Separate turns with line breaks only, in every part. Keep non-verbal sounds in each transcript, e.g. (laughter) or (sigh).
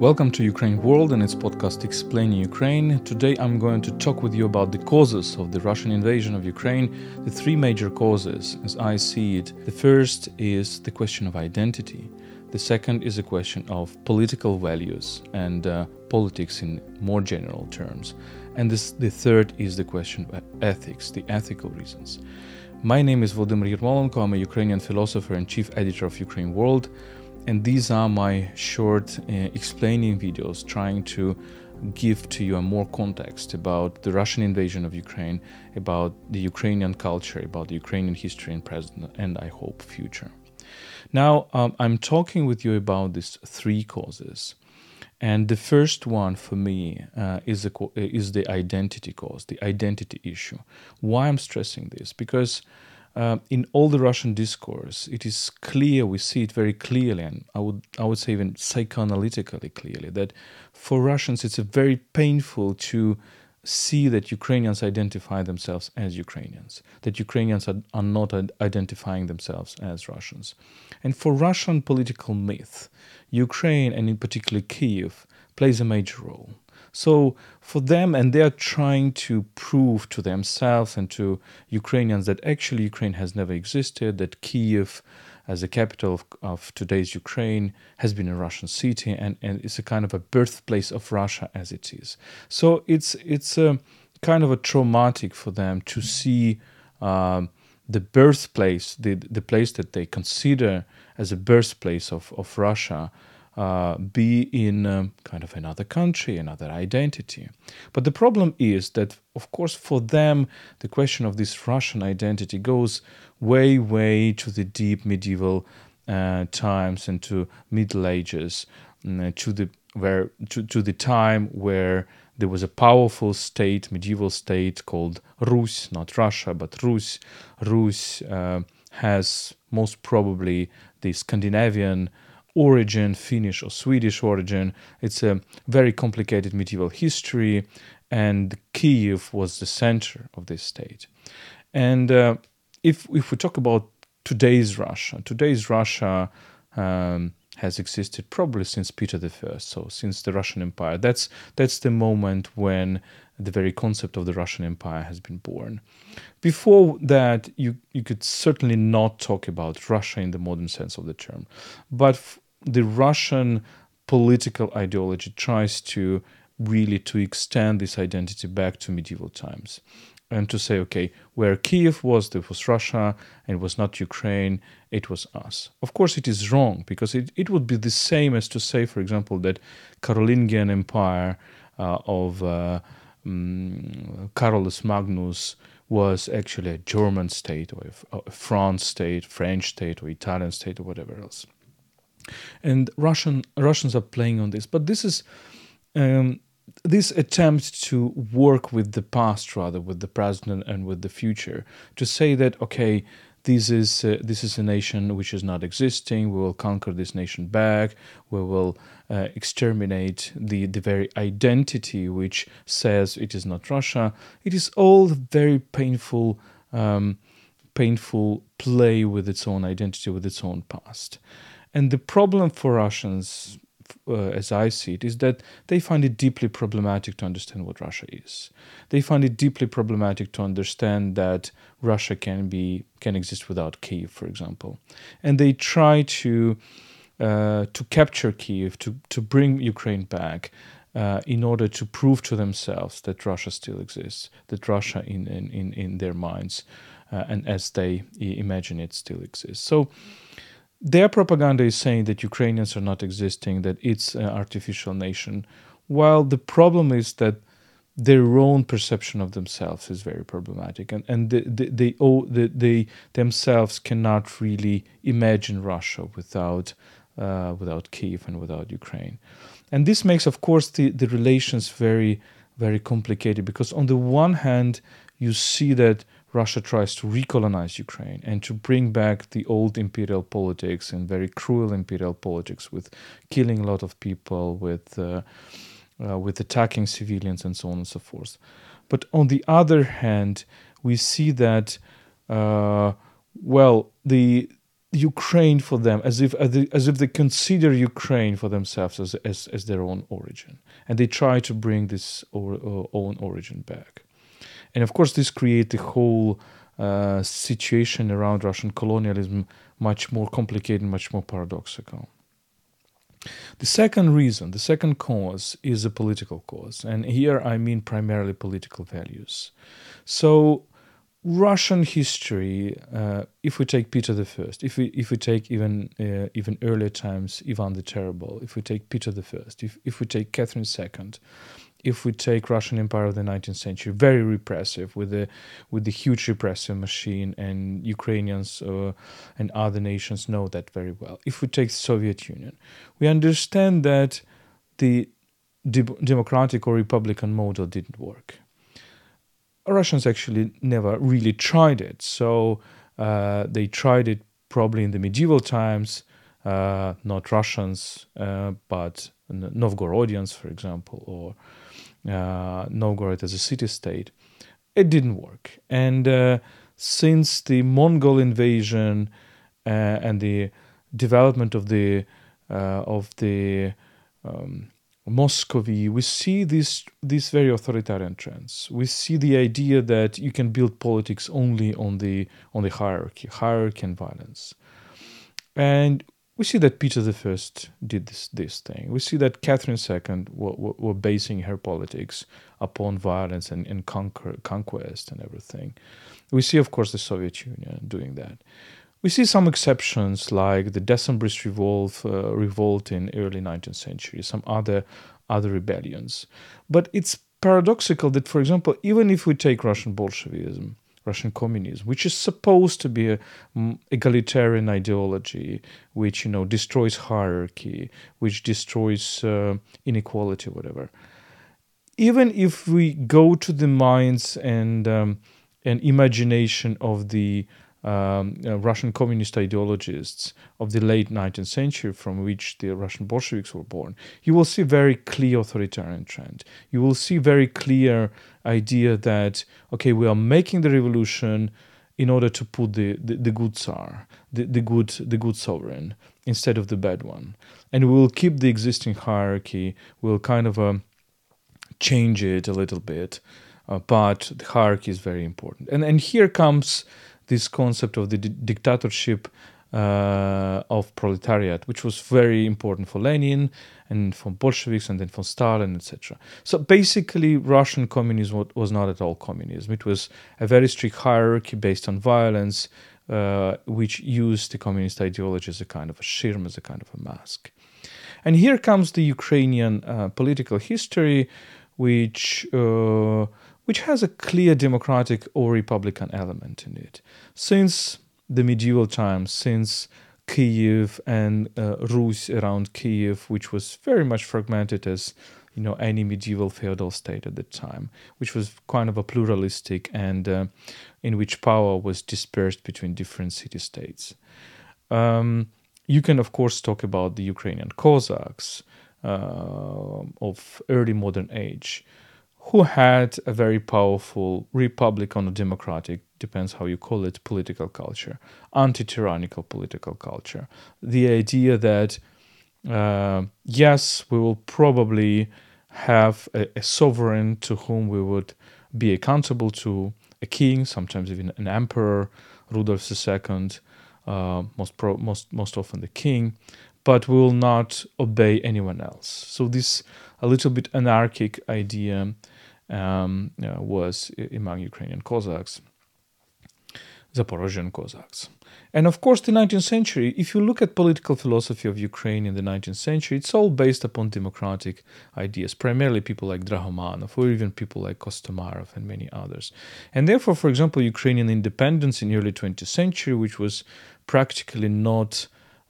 Welcome to Ukraine World and its podcast Explaining Ukraine. Today I'm going to talk with you about the causes of the Russian invasion of Ukraine, the three major causes as I see it. The first is the question of identity. The second is a question of political values and uh, politics in more general terms. And this, the third is the question of ethics, the ethical reasons. My name is Volodymyr Yermolenko. I'm a Ukrainian philosopher and chief editor of Ukraine World and these are my short uh, explaining videos trying to give to you a more context about the Russian invasion of Ukraine, about the Ukrainian culture, about the Ukrainian history and present, and I hope future. Now, um, I'm talking with you about these three causes. And the first one for me uh, is, a, is the identity cause, the identity issue. Why I'm stressing this? Because uh, in all the Russian discourse, it is clear, we see it very clearly, and I would, I would say even psychoanalytically clearly, that for Russians it's very painful to see that Ukrainians identify themselves as Ukrainians, that Ukrainians are, are not identifying themselves as Russians. And for Russian political myth, Ukraine, and in particular Kiev, plays a major role. So for them, and they are trying to prove to themselves and to Ukrainians that actually Ukraine has never existed, that Kiev, as the capital of, of today's Ukraine, has been a Russian city and, and it's a kind of a birthplace of Russia as it is. So it's it's a kind of a traumatic for them to see um, the birthplace, the the place that they consider as a birthplace of, of Russia uh, be in um, kind of another country, another identity. But the problem is that, of course, for them, the question of this Russian identity goes way, way to the deep medieval uh, times and to Middle Ages, uh, to the where to, to the time where there was a powerful state, medieval state called Rus, not Russia, but Rus. Rus uh, has most probably the Scandinavian origin, Finnish or Swedish origin. It's a very complicated medieval history, and Kiev was the center of this state. And uh, if if we talk about today's Russia, today's Russia um, has existed probably since Peter the First, so since the Russian Empire. That's that's the moment when the very concept of the Russian Empire has been born. Before that, you you could certainly not talk about Russia in the modern sense of the term, but the Russian political ideology tries to really to extend this identity back to medieval times and to say, okay, where Kiev was, there was Russia, and it was not Ukraine, it was us. Of course, it is wrong because it, it would be the same as to say, for example, that Carolingian Empire uh, of uh, um, Carolus Magnus was actually a German state or a, a France state, French state, or Italian state, or whatever else and Russian Russians are playing on this. But this is um, this attempt to work with the past rather with the present and with the future to say that okay this is uh, this is a nation which is not existing we will conquer this nation back we will uh, exterminate the the very identity which says it is not russia it is all very painful um, painful play with its own identity with its own past and the problem for Russians, uh, as I see it, is that they find it deeply problematic to understand what Russia is. They find it deeply problematic to understand that Russia can be can exist without Kiev, for example, and they try to uh, to capture Kiev, to to bring Ukraine back. Uh, in order to prove to themselves that Russia still exists, that Russia in in, in their minds uh, and as they imagine it still exists. So their propaganda is saying that Ukrainians are not existing, that it's an artificial nation, while the problem is that their own perception of themselves is very problematic, and and they they, they, they, they themselves cannot really imagine Russia without uh, without Kiev and without Ukraine, and this makes, of course, the the relations very very complicated because on the one hand you see that Russia tries to recolonize Ukraine and to bring back the old imperial politics and very cruel imperial politics with killing a lot of people, with uh, uh, with attacking civilians and so on and so forth. But on the other hand, we see that uh, well the Ukraine for them as if as if they consider Ukraine for themselves as as, as their own origin, and they try to bring this or, uh, own origin back. And of course, this creates the whole uh, situation around Russian colonialism much more complicated, much more paradoxical. The second reason, the second cause, is a political cause, and here I mean primarily political values. So Russian history, uh, if we take Peter the First, if we if we take even uh, even earlier times, Ivan the Terrible, if we take Peter the First, if if we take Catherine II, if we take Russian Empire of the 19th century, very repressive with the with the huge repressive machine, and Ukrainians uh, and other nations know that very well. If we take Soviet Union, we understand that the de- democratic or republican model didn't work Russians actually never really tried it. So uh, they tried it probably in the medieval times, uh, not Russians, uh, but Novgorodians, for example, or Novgorod as a city state. It didn't work. And uh, since the Mongol invasion uh, and the development of the of the um, we see these these very authoritarian trends. We see the idea that you can build politics only on the on the hierarchy, hierarchy and violence. And we see that Peter the First did this this thing. We see that Catherine II were, were, were basing her politics upon violence and, and conquer, conquest and everything. We see, of course, the Soviet Union doing that. We see some exceptions like the Decembrist revolt, uh, revolt in early 19th century, some other other rebellions. But it's paradoxical that, for example, even if we take Russian Bolshevism, Russian communism, which is supposed to be a um, egalitarian ideology, which you know destroys hierarchy, which destroys uh, inequality, whatever. Even if we go to the minds and um, and imagination of the um, uh, Russian communist ideologists of the late 19th century, from which the Russian Bolsheviks were born, you will see very clear authoritarian trend. You will see very clear idea that okay, we are making the revolution in order to put the, the, the good Tsar, the, the good the good sovereign instead of the bad one, and we will keep the existing hierarchy. We'll kind of um, change it a little bit, uh, but the hierarchy is very important. And and here comes this concept of the di- dictatorship uh, of proletariat, which was very important for Lenin and for Bolsheviks and then for Stalin, etc. So basically, Russian communism was not at all communism. It was a very strict hierarchy based on violence, uh, which used the communist ideology as a kind of a shirm, as a kind of a mask. And here comes the Ukrainian uh, political history, which uh, which has a clear democratic or republican element in it. Since the medieval times, since Kiev and uh, Rus around Kiev, which was very much fragmented as you know any medieval feudal state at the time, which was kind of a pluralistic and uh, in which power was dispersed between different city states. Um, you can of course talk about the Ukrainian Cossacks uh, of early modern age, who had a very powerful republican or democratic, depends how you call it, political culture, anti tyrannical political culture. The idea that, uh, yes, we will probably have a, a, sovereign to whom we would be accountable to, a king, sometimes even an emperor, Rudolf II, uh, most, pro- most, most often the king, but will not obey anyone else. So, this a little bit anarchic idea um, uh, was among Ukrainian Cossacks, Zaporozhian Cossacks. And of course, the 19th century, if you look at political philosophy of Ukraine in the 19th century, it's all based upon democratic ideas, primarily people like Drahomanov or even people like Kostomarov and many others. And therefore, for example, Ukrainian independence in early 20th century, which was practically not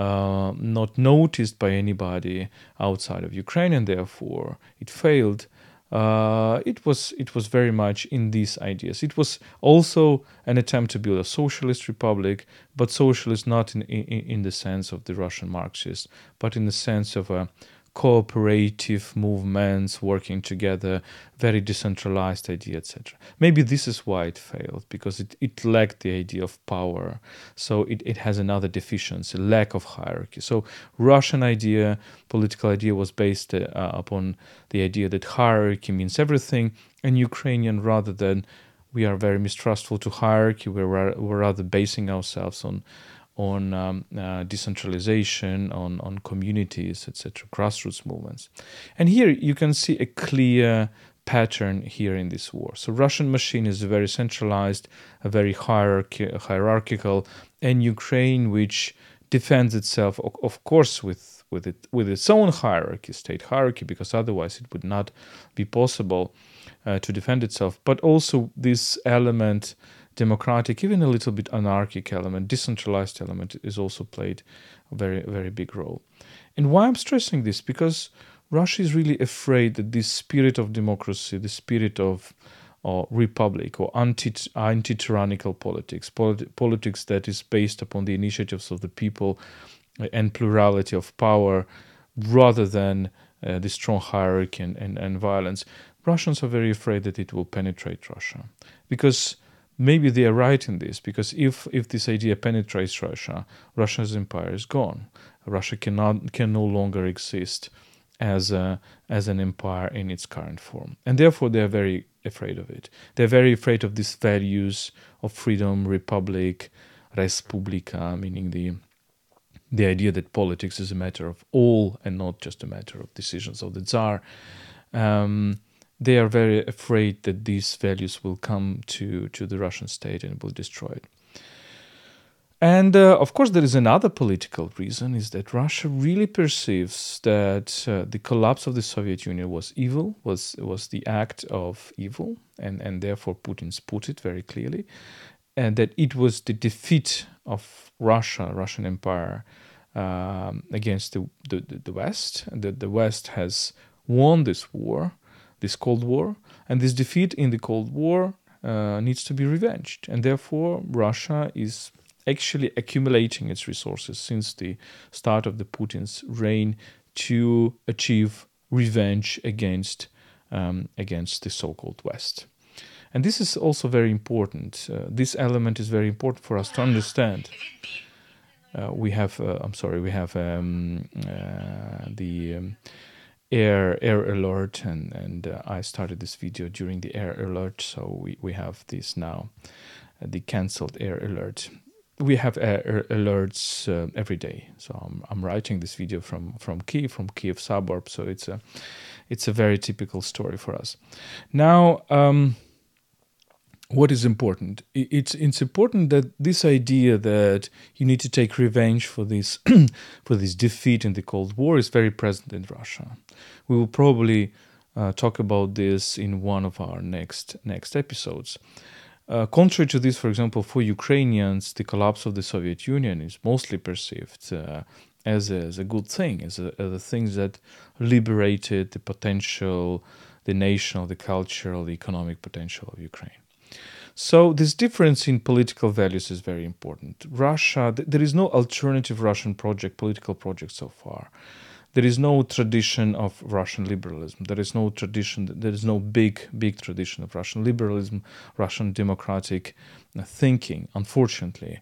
uh, not noticed by anybody outside of Ukraine, and therefore it failed uh, it was it was very much in these ideas. It was also an attempt to build a socialist republic, but socialist not in, in, in the sense of the Russian Marxists, but in the sense of a cooperative movements working together, very decentralized idea, etc. Maybe this is why it failed, because it, it lacked the idea of power. So it, it has another deficiency, lack of hierarchy. So Russian idea, political idea was based uh, upon the idea that hierarchy means everything, and Ukrainian rather than we are very mistrustful to hierarchy, we're, we're rather basing ourselves on on um, uh, decentralization, on, on communities, etc., grassroots movements. And here you can see a clear pattern here in this war. So Russian machine is very centralized, a very hierarchy, hierarchical, and Ukraine, which defends itself, of course, with with it with its own hierarchy, state hierarchy, because otherwise it would not be possible uh, to defend itself. But also this element democratic, even a little bit anarchic element, decentralized element is also played a very, very big role. And why I'm stressing this? Because Russia is really afraid that this spirit of democracy, the spirit of or republic or anti anti tyrannical politics, politi- politics that is based upon the initiatives of the people and plurality of power, rather than uh, the strong hierarchy and, and, and violence. Russians are very afraid that it will penetrate Russia because maybe they are right in this because if if this idea penetrates Russia, Russia's empire is gone. Russia cannot can no longer exist as a as an empire in its current form, and therefore they are very afraid of it. They're very afraid of these values of freedom, republic, respublika, meaning the the idea that politics is a matter of all and not just a matter of decisions of the Tsar. Um, they are very afraid that these values will come to, to the Russian state and will destroy it. And uh, of course, there is another political reason: is that Russia really perceives that uh, the collapse of the Soviet Union was evil, was was the act of evil, and and therefore Putin's put it very clearly, and that it was the defeat of Russia, Russian Empire, um, against the, the the West, that the West has won this war, this Cold War, and this defeat in the Cold War uh, needs to be revenged, and therefore Russia is actually accumulating its resources since the start of the Putin's reign to achieve revenge against um, against the so-called West. And this is also very important. Uh, this element is very important for us to understand. Uh, we have, uh, I'm sorry, we have um, uh, the um, air air alert and and uh, I started this video during the air alert so we, we have this now uh, the cancelled air alert. We have air alerts uh, every day so I'm, I'm writing this video from from Kiev from Kiev suburb so it's a it's a very typical story for us. Now um, what is important. It's it's important that this idea that you need to take revenge for this (clears throat) for this defeat in the cold war is very present in russia. We will probably uh, talk about this in one of our next next episodes. Uh, contrary to this for example for ukrainians the collapse of the soviet union is mostly perceived uh, as, a, as a good thing as a, as a thing that liberated the potential the national the cultural the economic potential of ukraine so this difference in political values is very important. Russia, th- there is no alternative Russian project, political project so far. There is no tradition of Russian liberalism. There is no tradition. There is no big, big tradition of Russian liberalism, Russian democratic uh, thinking. Unfortunately,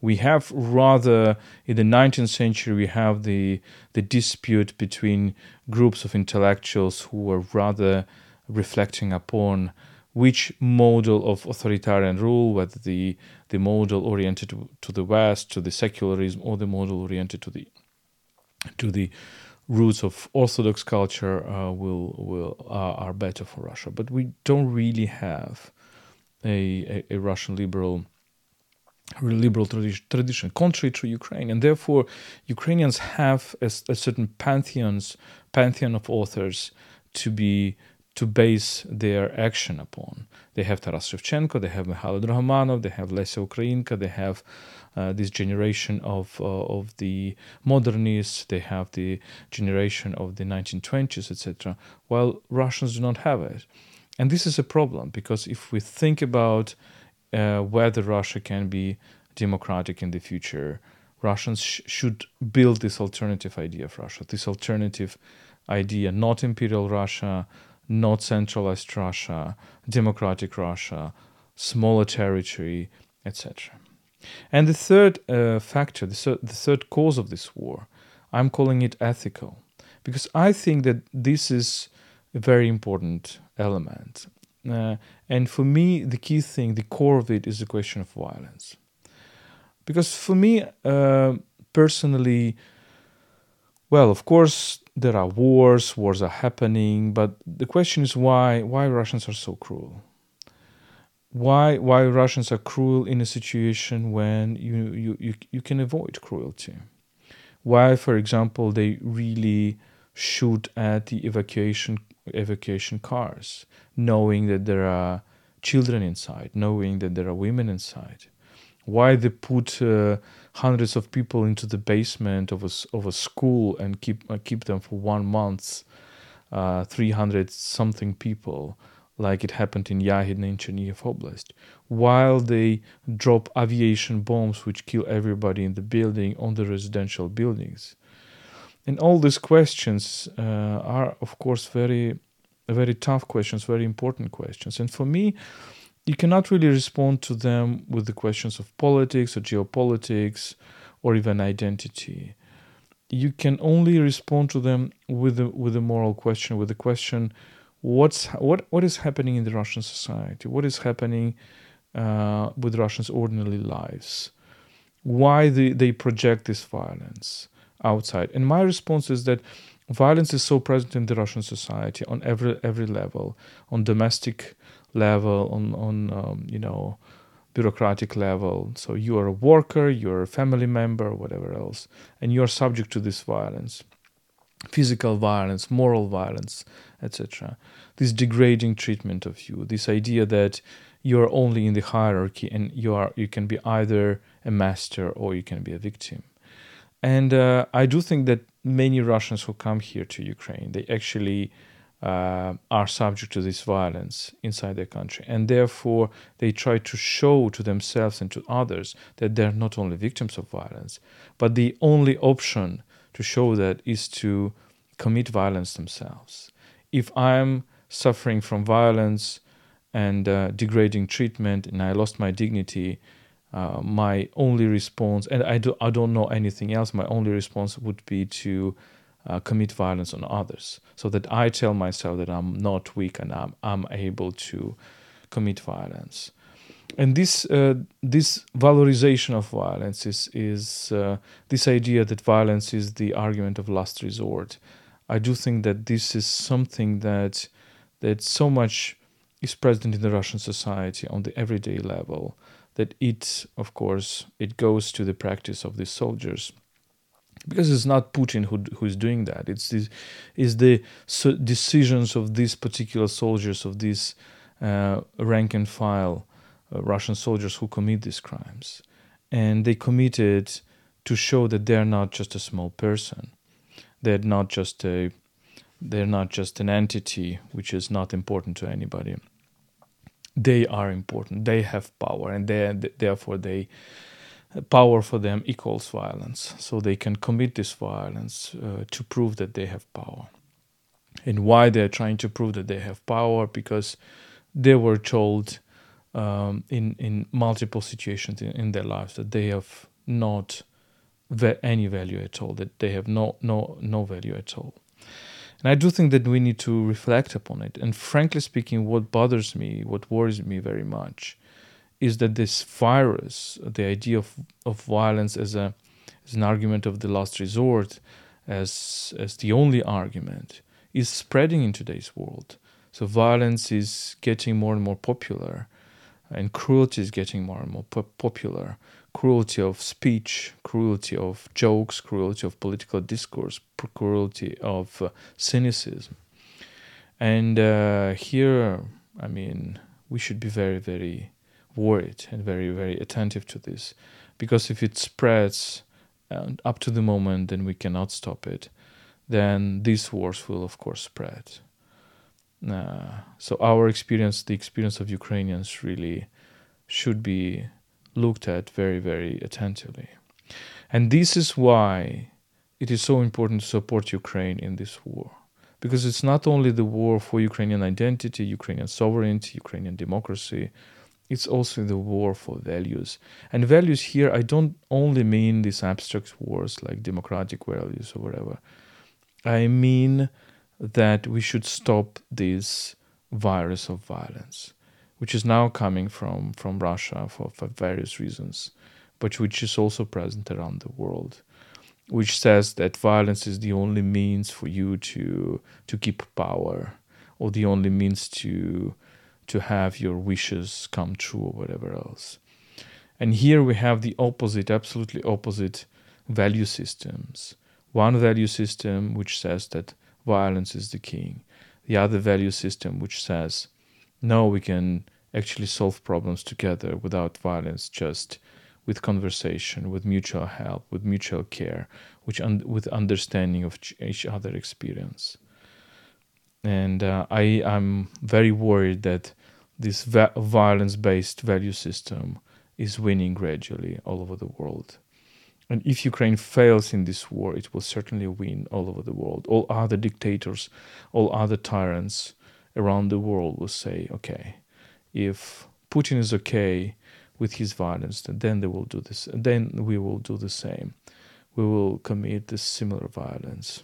we have rather in the 19th century we have the the dispute between groups of intellectuals who were rather reflecting upon which model of authoritarian rule, whether the, the model oriented to, to the West, to the secularism, or the model oriented to the to the roots of Orthodox culture, uh, will will uh, are better for Russia. But we don't really have a, a, a Russian liberal liberal tradition, tradition, contrary to Ukraine, and therefore Ukrainians have a, a certain pantheons pantheon of authors to be to base their action upon. They have Taras Shevchenko, they have Mikhail Drahomanov, they have Lesya Ukrainka, they have uh, this generation of uh, of the modernists, they have the generation of the 1920s, etc. While Russians do not have it, and this is a problem because if we think about uh, whether Russia can be democratic in the future, Russians sh- should build this alternative idea of Russia, this alternative idea not imperial Russia, not centralized Russia, democratic Russia, smaller territory, etc. And the third uh, factor, the, third, the third cause of this war, I'm calling it ethical, because I think that this is a very important element. Uh, and for me, the key thing, the core of it, is the question of violence. Because for me, uh, personally, well, of course, there are wars, wars are happening, but the question is why why Russians are so cruel? Why why Russians are cruel in a situation when you you, you, you can avoid cruelty? Why, for example, they really shoot at the evacuation evacuation cars, knowing that there are children inside, knowing that there are women inside? Why they put uh, hundreds of people into the basement of a, of a school and keep uh, keep them for one month, uh, 300 something people, like it happened in Yahidne in Chernihiv Oblast, while they drop aviation bombs which kill everybody in the building on the residential buildings. And all these questions uh, are, of course, very, very tough questions, very important questions. And for me, you cannot really respond to them with the questions of politics or geopolitics or even identity. You can only respond to them with a, with a moral question, with the question, what's what what is happening in the Russian society? What is happening uh, with Russians' ordinary lives? Why they, they project this violence outside? And my response is that violence is so present in the Russian society on every every level, on domestic level, on on um, you know bureaucratic level. So you are a worker, you're a family member, whatever else, and you are subject to this violence, physical violence, moral violence, etc. This degrading treatment of you, this idea that you are only in the hierarchy and you are you can be either a master or you can be a victim. And uh, I do think that many Russians who come here to Ukraine, they actually uh, are subject to this violence inside their country. And therefore, they try to show to themselves and to others that they're not only victims of violence, but the only option to show that is to commit violence themselves. If I'm suffering from violence and uh, degrading treatment and I lost my dignity, uh, my only response, and I, do, I don't know anything else, my only response would be to uh, commit violence on others so that I tell myself that I'm not weak and I'm, I'm able to commit violence. And this uh, this valorization of violence is is uh, this idea that violence is the argument of last resort. I do think that this is something that that so much is present in the Russian society on the everyday level that it, of course, it goes to the practice of these soldiers because it's not Putin who who's doing that. It's is the decisions of these particular soldiers of these uh, rank and file uh, Russian soldiers who commit these crimes, and they committed to show that they're not just a small person, they're not just a they're not just an entity which is not important to anybody. They are important. They have power, and they therefore they power for them equals violence. So they can commit this violence uh, to prove that they have power. And why they're trying to prove that they have power? Because they were told um, in in multiple situations in, in, their lives that they have not any value at all. That they have no no no value at all. And I do think that we need to reflect upon it. And frankly speaking, what bothers me, what worries me very much, is that this virus, the idea of, of violence as a as an argument of the last resort, as as the only argument, is spreading in today's world. So violence is getting more and more popular, and cruelty is getting more and more po- popular. Cruelty of speech, cruelty of jokes, cruelty of political discourse, cruelty of uh, cynicism. And uh, here, I mean, we should be very, very worried and very, very attentive to this. Because if it spreads up to the moment, then we cannot stop it. Then these wars will, of course, spread. Uh, so our experience, the experience of Ukrainians, really should be looked at very, very attentively. And this is why it is so important to support Ukraine in this war. because it's not only the war for Ukrainian identity, Ukrainian sovereignty, Ukrainian democracy, it's also the war for values. And values here, I don't only mean these abstract wars like democratic values or whatever. I mean that we should stop this virus of violence, which is now coming from, from Russia for, for various reasons, but which is also present around the world which says that violence is the only means for you to to keep power or the only means to to have your wishes come true or whatever else. And here we have the opposite absolutely opposite value systems. One value system which says that violence is the king. The other value system which says no we can actually solve problems together without violence just with conversation, with mutual help, with mutual care, which un- with understanding of each other experience. And uh, I am very worried that this va- violence-based value system is winning gradually all over the world. And if Ukraine fails in this war, it will certainly win all over the world. All other dictators, all other tyrants around the world will say, okay, if Putin is okay with his violence, then they will do this. Then we will do the same. We will commit this similar violence.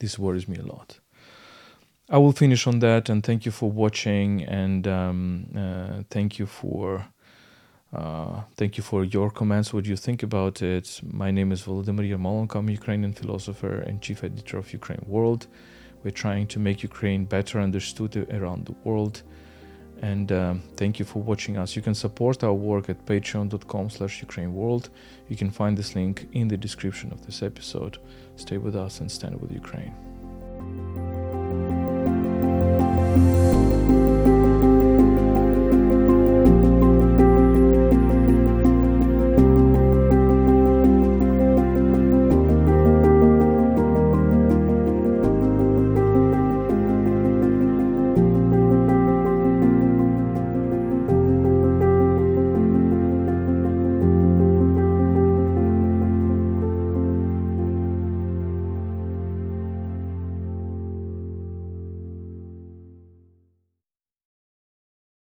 This worries me a lot. I will finish on that, and thank you for watching, and um, uh, thank you for uh, thank you for your comments. What do you think about it? My name is Volodymyr Yermolenko. I'm a Ukrainian philosopher and chief editor of Ukraine World. We're trying to make Ukraine better understood around the world and um, thank you for watching us you can support our work at patreon.com slash ukraine world you can find this link in the description of this episode stay with us and stand with ukraine